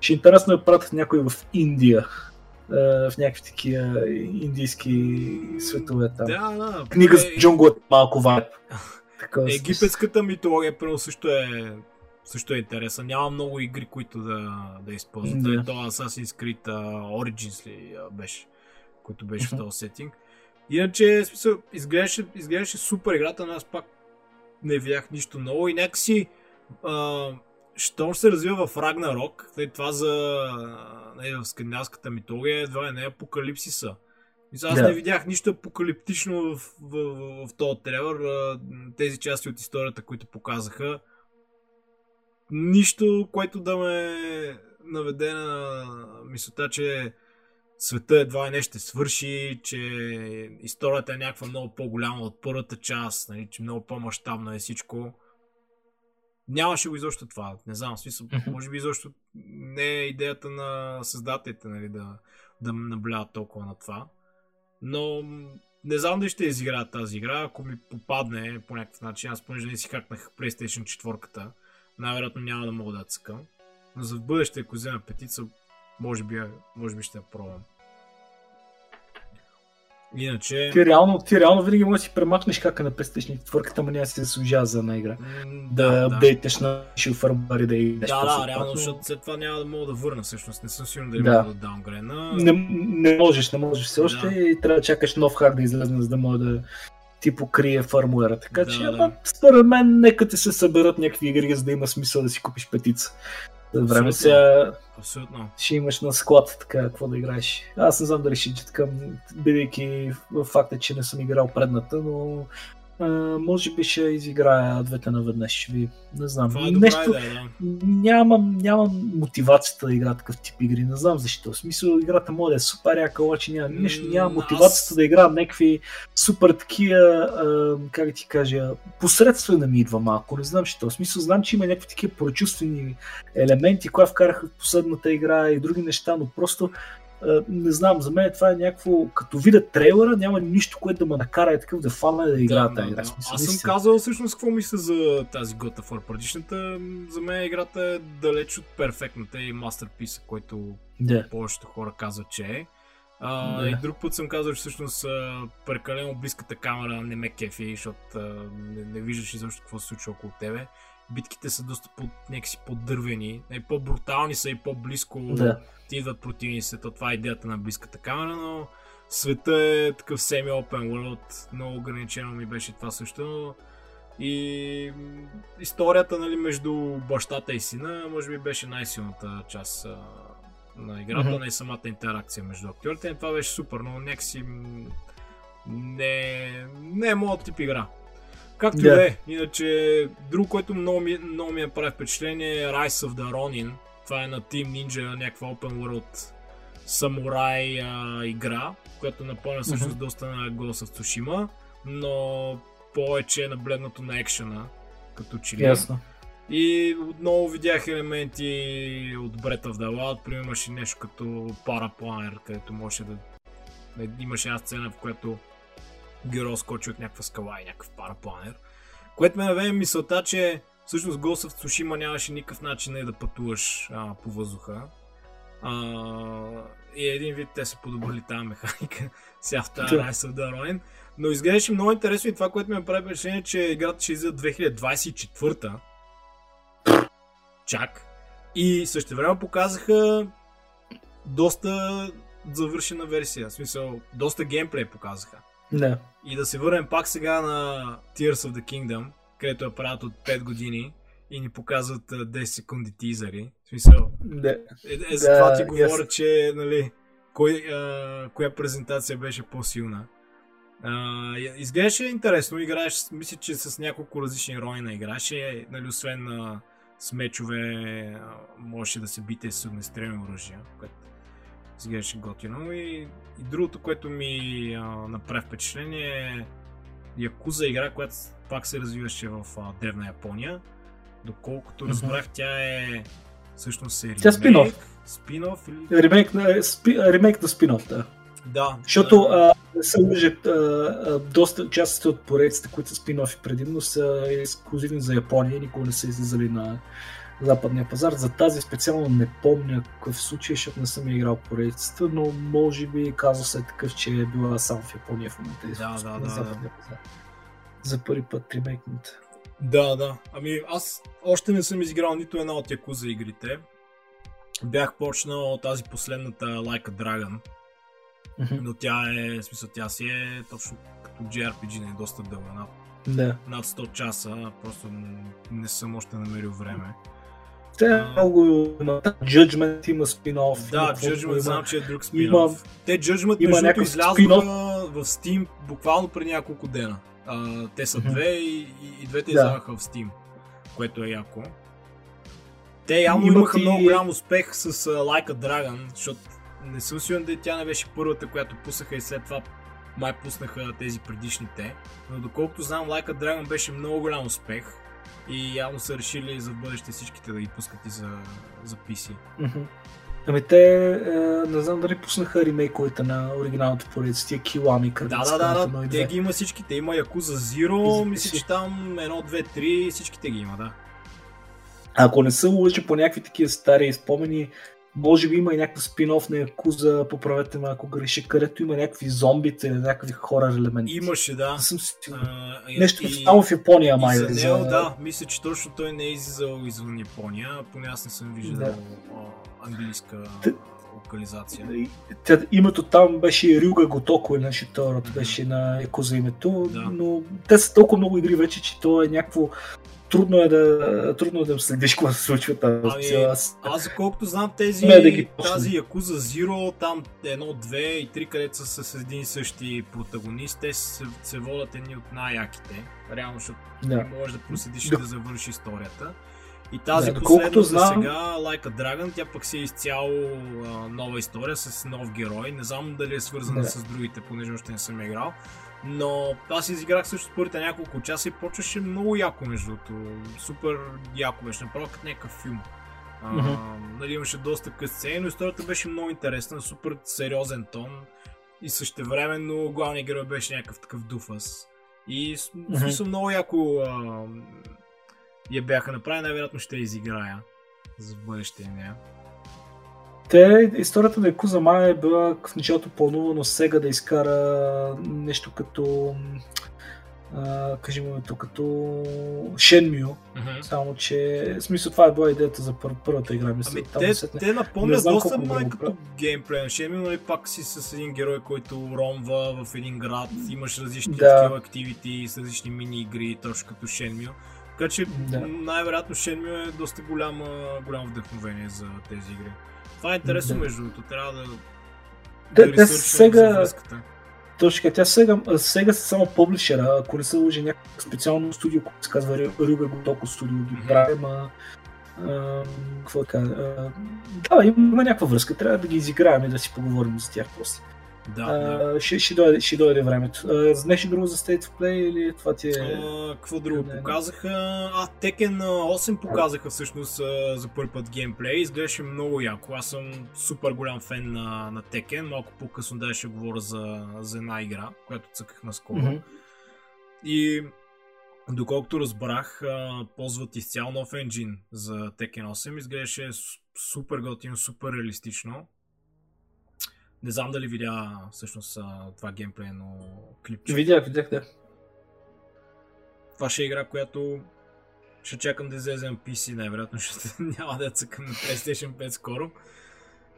Ще е интересно да пратят някой в Индия в някакви такива индийски светове там. Да, да. Книга с джунгла е малко вайп. Египетската митология, първо също е също е интересен. Няма много игри, които да, да използват. Yeah. Това Assassin's Creed uh, Origins ли uh, беше, който беше uh-huh. в този сетинг. Иначе, смисъл, изглеждаше, изглеждаше супер играта, но аз пак не видях нищо ново и някакси uh, щом се развива в Рагнарок, това за не, в скандинавската митология едва е не апокалипсиса. Мисля, аз yeah. не видях нищо апокалиптично в, в, в, в, в този трейлер. Тези части от историята, които показаха, нищо, което да ме наведе на мисълта, че света едва не ще свърши, че историята е някаква много по-голяма от първата част, нали, че много по-масштабна е всичко. Нямаше го изобщо това. Не знам, смисъл, може би изобщо не е идеята на създателите нали, да, да набляват толкова на това. Но не знам дали ще изиграят тази игра, ако ми попадне по някакъв начин. Аз понеже не си хакнах PlayStation 4 най-вероятно няма да мога да цъкам. Но за в бъдеще, ако взема петица, може би, може би ще я пробвам. Иначе... Ти реално, ти реално винаги можеш да си премахнеш кака на PlayStation твърката, но няма си се заслужава за една игра. Mm, да, да апдейтеш на шилфарбари да играш. Да, да, реално, защото след това няма да мога да върна всъщност. Не съм сигурен дали да. мога да даунгрена. Не, не можеш, не можеш все още да. и трябва да чакаш нов хард да излезе, за да може да ти покрие фармуера. Така да, че, да. Ама, според мен, нека ти се съберат някакви игри, за да има смисъл да си купиш петица. За време сега Абсолютно. ще имаш на склад така, какво да играеш. Аз не знам дали ще така, бидейки факта, че не съм играл предната, но може би ще изиграя двете наведнъж. Ви, не знам. Това е Нещо, идея, да. нямам, нямам мотивацията да игра такъв тип игри. Не знам защо. В смисъл, играта може да е супер яка, обаче няма, нещо, нямам мотивацията аз... да играя някакви супер такива, как ти кажа, посредствена ми идва малко. Не знам защо. В смисъл, знам, че има някакви такива прочувствени елементи, които вкараха в последната игра и други неща, но просто не знам, за мен това е някакво, като видя трейлера, няма нищо, което да ме накара е такъв да фана да игра да, тази игра. да. Смисъл, Аз съм наистина. казал всъщност какво мисля за тази God of War предишната. За мен играта е далеч от перфектната и мастерписа, който Да. повечето хора казват, че е. А, Да. И друг път съм казал, че всъщност прекалено близката камера не ме кефи, защото не, не виждаш изобщо какво се случва около тебе. Битките са доста по, някакси по-дървени, и по-брутални са и по-близко Да. ти идват противниците. То това е идеята на близката камера, но света е такъв semi-open world, много ограничено ми беше това също. И историята нали, между бащата и сина, може би беше най-силната част а, на играта, Мгм. не самата интеракция между актьорите. Това беше супер, но някакси не, не е моят тип игра. Както и Да. да е. Иначе, друго, което много ми, много ми прави впечатление е Rise of the Ronin. Това е на Team Ninja, някаква open world самурай а, игра, която напомня всъщност доста на Ghost of Tsushima, но повече е наблегнато на екшена, като че ли. Ясно. И отново видях елементи от Breath of the Wild, примерно имаше нещо като парапланер, където можеше да... Имаше една сцена, в която герой скочи от някаква скала и някакъв парапланер. Което ме наведе мисълта, че всъщност Ghost of Tsushima нямаше никакъв начин нали, да пътуваш а, по въздуха. А, и един вид те са подобрили тази механика сега в тази. Rise of the Ronin. Но изглеждаше много интересно и това, което ме прави впечатление, че играта ще излиза 2024 Чак. И също време показаха доста завършена версия. В смисъл, доста геймплей показаха. Да. И да се върнем пак сега на Tears of the Kingdom, където я правят от 5 години и ни показват а, 10 секунди тизъри. В смисъл, Да. е, е, за Да, това ти ясно. говоря, че нали, кой, а, коя презентация беше по-силна. А, изглеждаше интересно, играеш, мисля, че с няколко различни рони на играше, нали, освен на с мечове, а, можеше да се бите с огнестрелни оръжия, което изглеждаше готино. И, и другото, което ми а, направи впечатление е Якуза игра, която пак се развиваше в а, древна Япония. Доколкото разбрах, тя е всъщност е Тя е спин-оф. ремейк, спин-оф или... Ремейк на, спи, ремейк на спин-оф, да. Да. Защото а, а, се а, доста частите от поредиците, които са спин-офи предимно, са ексклюзивни за Япония и никога не са излизали на западния пазар. За тази специално не помня какъв случай, защото не съм играл поредицата, но може би казва е такъв, че е била само в Япония в момента. Да, да, да, пазар. За първи път ремейкната. Да, да. Ами аз още не съм изиграл нито една от Якуза игрите. Бях почнал тази последната Like a Dragon, но тя е, в смисъл, тя си е точно като JRPG, не е доста дълга, над, Да. над 100 часа, просто не съм още намерил време. Те много има. Judgment има спин-оф. Да, има Judgment има. знам, че е друг Има- спин-оф. Те Judgment, има между излязоха в Steam буквално преди няколко дена. А, те са две и, и, и двете Да. излязоха в Steam, което е яко. Те явно Имат имаха и- много голям успех с uh, Like a Dragon, защото не съм сигурен да тя не беше първата, която пуснаха и след това май пуснаха тези предишните. Но доколкото знам, Like a Dragon беше много голям успех и явно са решили за бъдеще всичките да ги пускат и за, за PC. Мгм. Ами те, е, не знам дали пуснаха ремейковете на оригиналната поредица, тия Килами, където Да, да, да, да. Те ги има всичките. Има Якуза Zero, мисля, че там 1, 2, 3, всичките ги има, да. Ако не се лъжа по някакви такива стари спомени, може би има и някакъв спин-оф на Якуза, поправете ме ако греша, където има някакви зомбите, някакви хорър елементи. Имаше, да. Съм сигурен. Нещо и- само в Япония, май. за или него, да, мисля, че точно той не е излизал извън Япония, поне аз не съм виждал Да. английска локализация. Тя, името там беше Рюга Готоко, или нещо второто беше на Якуза името, Да. но те са толкова много игри вече, че то е някакво трудно е да, трудно е да следиш какво се случва тази Ами. Аз- Аз, колкото знам тези, Не, да ги тази Якуза Zero, там едно, две и три, където са с един и същи протагонист, те се, се водят едни от най-яките. Реално, защото Да. можеш да проследиш и Да. да завършиш историята. И тази Да, последната знам- сега, Like a Dragon, тя пък си е изцяло а, нова история с нов герой. Не знам дали е свързана Да. с другите, понеже още не съм играл. Но аз изиграх също първите няколко часа и почваше много яко между другото. Супер яко беше, направо като някакъв филм. Mm-hmm. нали, имаше доста късцени, но историята беше много интересна, супер сериозен тон и същевременно главният герой беше някакъв такъв дуфас. И mm-hmm. смисъл много яко а, я бяха направили, най-вероятно ще я изиграя за бъдеще нея. Те, историята на Якуза е била в началото планувано сега да изкара нещо като кажем името, като Shenmue, mm-hmm. само че в смисъл това е била идеята за пър, първата игра. Мисля, ами, те, сетне. те напомнят доста май като геймплей на Shenmue, нали пак си с един герой, който ромва в един град, имаш различни да. активити с различни мини игри, точно като Shenmue. Така че да. най-вероятно Shenmue е доста голяма, голямо вдъхновение за тези игри. Това е интересно, да. между другото, трябва да. Да, да сега. Точно тя сега, сега са само публишера, ако не се лъжи някакво специално студио, което се казва Рюга Готоко студио, ги прави, ма... какво да кажа? Да, има някаква връзка, трябва да ги изиграем и да си поговорим за тях после. Да, а, да. Ще, ще, дойде, ще дойде времето. А, знаеш друго за State of Play или това ти е... А, какво друго не, показаха? А, Tekken 8 показаха всъщност за първи път геймплей. Изглеждаше много яко. Аз съм супер голям фен на, на Tekken. Малко по-късно да ще говоря за, за една игра, която цъках наскоро. Mm-hmm. И доколкото разбрах, ползват изцяло нов енджин за Tekken 8. Изглеждаше супер готино, супер реалистично. Не знам дали видя всъщност това геймплейно клипче. Видях, видях, да. Това ще е игра, която ще чакам да излезе на PC, най-вероятно, защото няма да цъкам на PlayStation 5 скоро.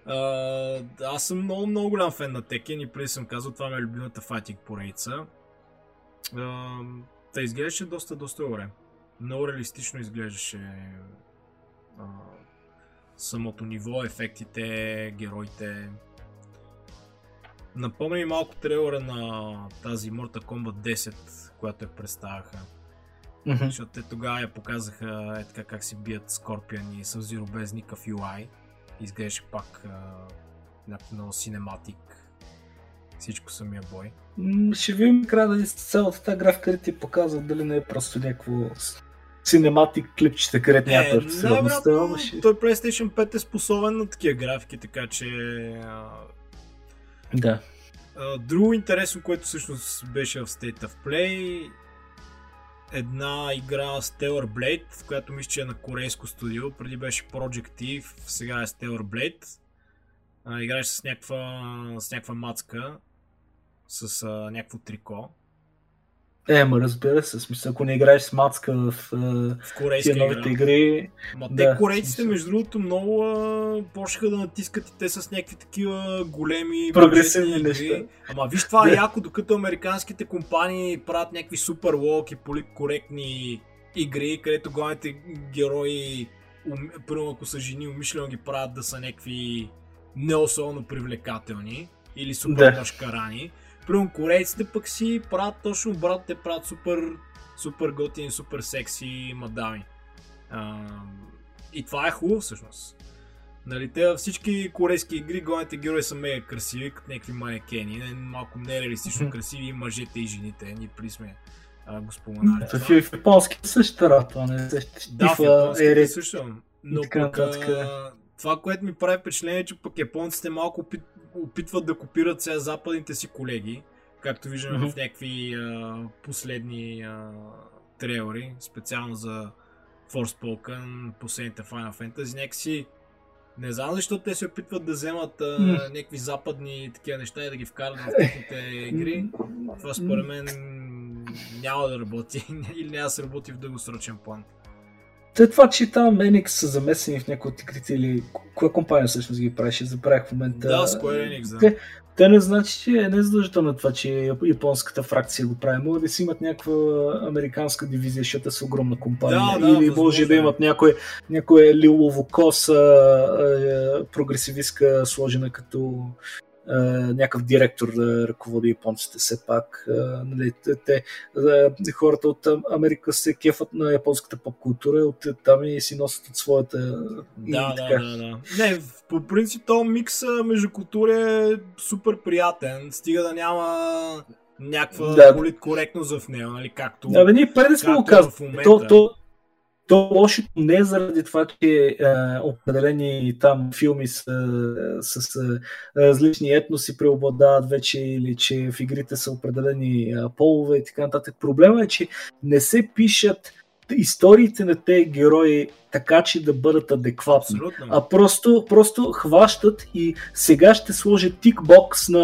Uh, аз съм много, много голям фен на Tekken и преди съм казал, това ми е любимата файтинг поредица. Та изглеждаше доста, доста добре. Много реалистично изглеждаше uh, самото ниво, ефектите, героите. Напомня ми малко трейлера на тази Mortal Kombat 10, която я представяха. Mm-hmm. Защото те тогава я показаха е така как си бият Скорпион и Sub-Zero без никакъв UI. Изглеждаше пак някакво много синематик. Всичко самия бой. Ще видим края да цялата тази графика да ти показва дали не е просто някакво синематик клипчета, където няма е, най ще... Той PlayStation 5 е способен на такива графики, така че да. друго интересно, което всъщност беше в State of Play, една игра Stellar Blade, която мисля, че е на корейско студио. Преди беше Project Eve, сега е Stellar Blade. играеш с някаква, с някаква мацка, с някакво трико. Е, ма разбира се, смисъл, ако не играеш с мацка в, в корейски новите игри. Ма да, те корейците, между другото, много а, почнаха да натискат и те с някакви такива големи прогресивни неща. Ама виж това е яко, докато американските компании правят някакви супер лок и политкоректни игри, където главните герои, първо ако са жени, умишлено ги правят да са някакви не особено привлекателни или супер да. мъжкарани. Примерно корейците пък си правят точно обрат, те правят супер, супер готини, супер секси мадами. А, и това е хубаво всъщност. Нали, те всички корейски игри, главните герои са мега красиви, като някакви манекени, малко нереалистично красиви мъжете и жените. Ние при сме а, го споменали. В, в, японски е също работа, не Да, в японски е също. Но пък, това, което ми прави впечатление, е, че пък японците малко опит, опитват да копират сега западните си колеги, както виждаме mm-hmm. в някакви а, последни а, трейлери, специално за Forspoken, последните Final Fantasy, някакси не знам защо те се опитват да вземат а, mm. някакви западни такива неща и да ги вкарат в техните игри. Това според мен няма да работи или няма да се работи в дългосрочен план. Те това, че там Enix са замесени в някои от игрите или коя компания всъщност ги правеше, забравях в момента. Да, Square Enix, да. Те, те не значи, че не е задължително това, че японската фракция го прави. Могат да си имат някаква американска дивизия, защото са огромна компания. Да, да, Или може да имат някой, някоя лилово коса, прогресивистка, сложена като някакъв директор да ръководи японците все пак. Нали, те, хората от Америка се кефат на японската поп култура, от там и си носят от своята. Да, да, да, да. Не, по принцип то микс между култури е супер приятен, стига да няма някаква да. политкоректност в нея, нали, както... Да, бе, ние преди сме го казали. То, то, то лошото не е заради това, че е, определени там филми с, с, с различни етноси преобладават вече или че в игрите са определени е, полове и така нататък. Проблема е, че не се пишат историите на тези герои така, че да бъдат адекватни. Абсолютно. А просто, просто хващат и сега ще сложат тикбокс на,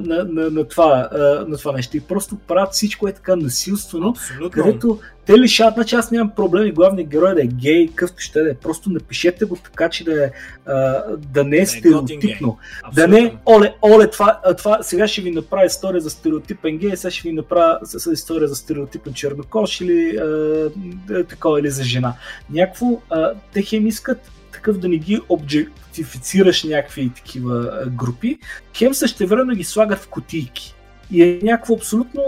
на, на, на, това, на това нещо. И просто правят всичко е така насилствено, Абсолютно. където те лишават, значи аз нямам проблеми главният герой да е гей, къвто ще да е. Просто напишете го така, че да, е, да не е стереотипно. Да не е, оле, оле, това, това, сега ще ви направя история за стереотипен гей, сега ще ви направя с история за стереотипен чернокош или а, такова, или за жена. Някакво, а, те хем искат такъв да не ги обжектифицираш някакви такива групи, хем също време ги слагат в кутийки. И е някакво абсолютно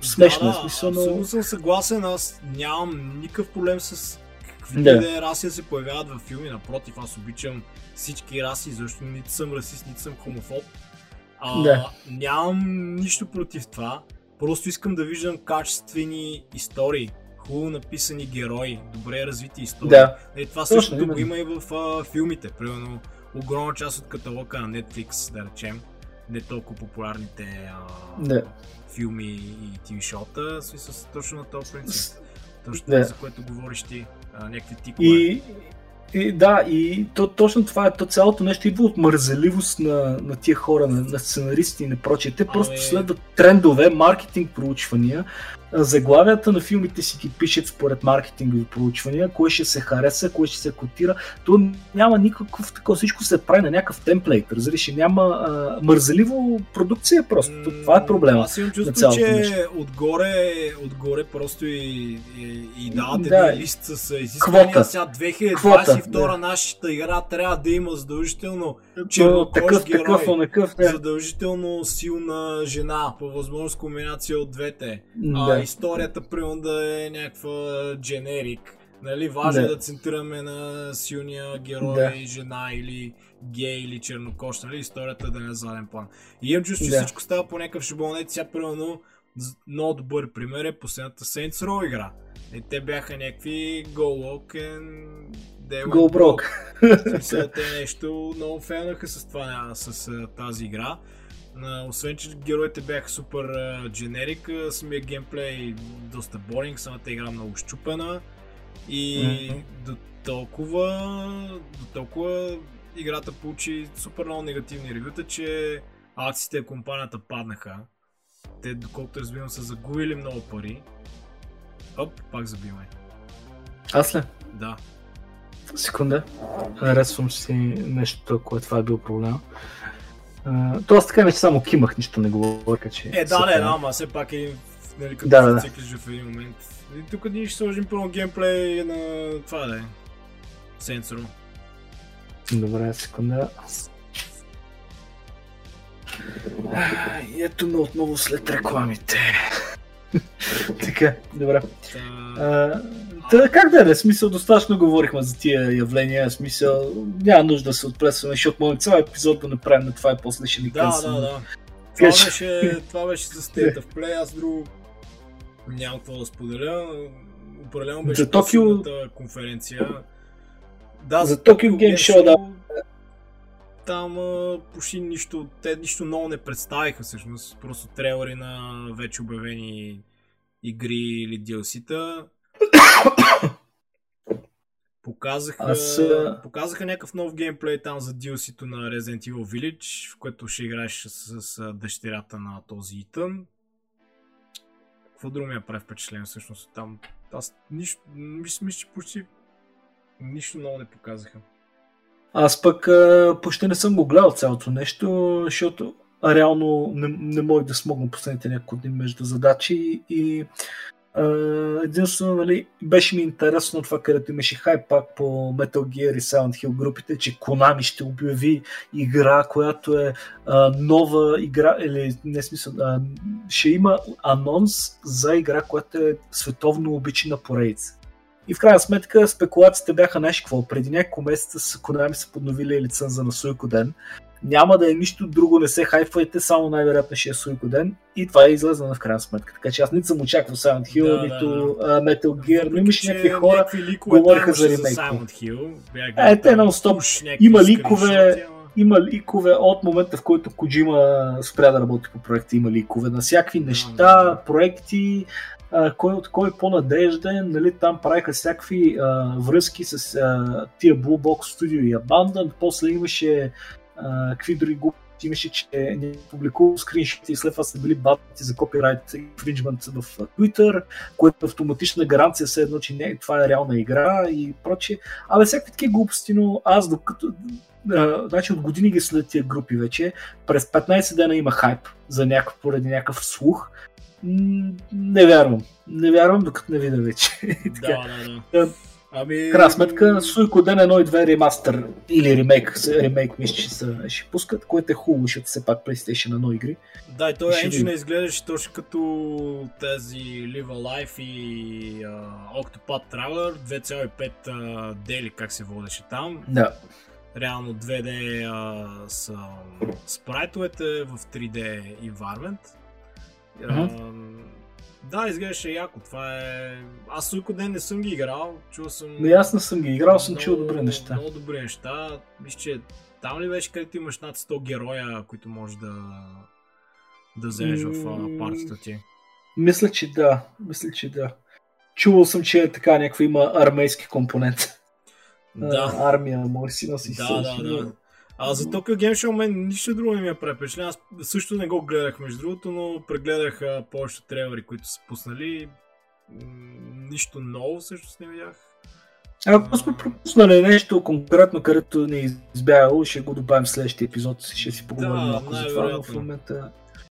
смешно. Да, да, смисъл, но... абсолютно съм съгласен. Аз нямам никакъв проблем с какви да. да раси да се появяват във филми. Напротив, аз обичам всички раси, защото нито съм расист, нито съм хомофоб. А, да. Нямам нищо против това. Просто искам да виждам качествени истории, хубаво написани герои, добре развити истории. Да. Е, това също го има и в а, филмите. Примерно, огромна част от каталога на Netflix, да речем, не толкова популярните а, да. филми и TV шоута, са с точно на този принцип. Точно да. за което говориш ти, а, някакви тикове. И, и, да, и то, точно това е, то цялото нещо идва от мързеливост на, на тия хора, на, на сценаристи и на прочие. Те просто ами... следват трендове, маркетинг проучвания, заглавията на филмите си ги пишат според маркетингови проучвания, кое ще се хареса, кое ще се котира. То няма никакъв такова, всичко се прави на някакъв темплейт, разбираш, няма а, мързеливо продукция просто. Това е проблема. Аз имам чувство, че нещо. отгоре, отгоре просто и, и, и давате да, лист с изисквания. Сега 2022 да. нашата игра трябва да има задължително чернокож такъв, герой, такъв, онакъв, да. задължително силна жена, по възможност комбинация от двете. Да. Историята, примерно, да е някаква дженерик. Нали, важно да. е да центрираме на силния герой, да. жена или гей или чернокош, нали, историята да не е заден план. И имам чувство, че да. всичко става по някакъв шиболнет. Сега, примерно, много добър пример е последната Saints Row игра. И те бяха някакви Go Walk and Go Broke. те нещо много фенаха с това, с тази игра. Освен, че героите бяха супер дженерик, самия геймплей доста боринг, самата игра много щупена и mm-hmm. до толкова, до толкова играта получи супер много негативни ревюта, че акциите на компанията паднаха. Те, доколкото разбирам, са загубили много пари. Оп, пак забивай. Аз ли? Да. Секунда. Харесвам си нещо, което това е бил проблем. Uh, Тоест така вече само кимах, нищо не говоря, че... Е, да, не, да, ама все пак е нали, като да, да, циклиш в един момент. И тук ние ще сложим пълно геймплей на това да е. Сенсоро. Добре, секунда. И ето ме отново след рекламите. така, добре. Та, как да е, смисъл, достатъчно говорихме за тия явления, смисъл, няма нужда да се отплесваме, защото може цял епизод да направим на това и после ще ни Да, да, да. Това беше, това беше за State of Play, аз друго нямам какво да споделя. Определено беше за Токио... конференция. Да, за Tokyo Game Show, да. Там а, почти нищо, те нищо ново не представиха всъщност, просто трейлери на вече обявени игри или DLC-та Показаха, Аз... показаха някакъв нов геймплей там за DLC-то на Resident Evil Village, в което ще играеш с, с дъщерята на този Итан. Какво друго ми я прави впечатление всъщност там? Аз нищо, мисля, че почти нищо ново не показаха. Аз пък почти не съм го гледал цялото нещо, защото реално не, не мога да смогна последните няколко дни между задачи и единствено, нали, беше ми интересно това, където имаше хайп пак по Metal Gear и Silent Hill групите, че Konami ще обяви игра, която е а, нова игра, или не смисъл, а, ще има анонс за игра, която е световно обичана поредица. И в крайна сметка спекулациите бяха нещо какво. Преди няколко месеца с Konami са подновили лиценза на Suikoden няма да е нищо друго, не се хайфвайте, само най-вероятно ще е Суикоден и това е излезнало в крайна сметка. Така че аз нито съм очаквал Silent Hill, Да, нито да, а, Metal Gear, но имаше някакви хора, говориха за ремейк. Е, те нон-стоп. Има ликове, има ликове от момента, в който Коджима спря да работи по проекта, има ликове на всякакви неща, да. проекти, а, кой от кой по-надежден, нали, там правиха всякакви а, връзки с а, тия Blue Box Studio и Abandon, после имаше а, какви други глупости имаше, че не публикувал скриншоти и след това са били бати за копирайт infringement в Twitter, което е автоматична гаранция, все едно, че не, това е реална игра и прочее. Абе, всякакви такива глупости, но аз докато значи от години ги след тия групи вече. През 15 дена има хайп за някакъв, поради някакъв слух. М, Не вярвам. Не вярвам, докато не видя вече. Да, да, да. Ами... Крайна сметка, Суикоден 1 и 2 ремастър или ремейк, ремейк мисля, че са, ще пускат, което е хубаво, защото все пак PlayStation 1 игри. Да, и той Ще енджин видим. изглеждаше точно като тези Live Alive и uh, Octopath Traveler 2.5 uh, дели, как се водеше там. Да. Реално 2D а, са спрайтовете в 3D environment. А, Мгм. Да, изглеждаше яко. Това е... Аз Суикоден не съм ги играл. Чул съм... И аз не съм ги играл, съм чул много- добри неща. Много добри неща. Мисля, че там ли беше, където имаш над 100 героя, които можеш да, да вземеш в партията ти? Мисля, че да. Мисля, че да. Чувал съм, че е така някаква има армейски компонент. Да. А, армия, може си носи Да, да, да. А за Tokyo Game Show мен нищо друго не ми е впечатление. Аз също не го гледах между другото, но прегледах повечето трейлери, които са пуснали. Нищо ново всъщност не видях. Ако сме пропуснали нещо конкретно, където не е избягало, ще го добавим в следващия епизод, ще си поговорим Да, малко за това, в момента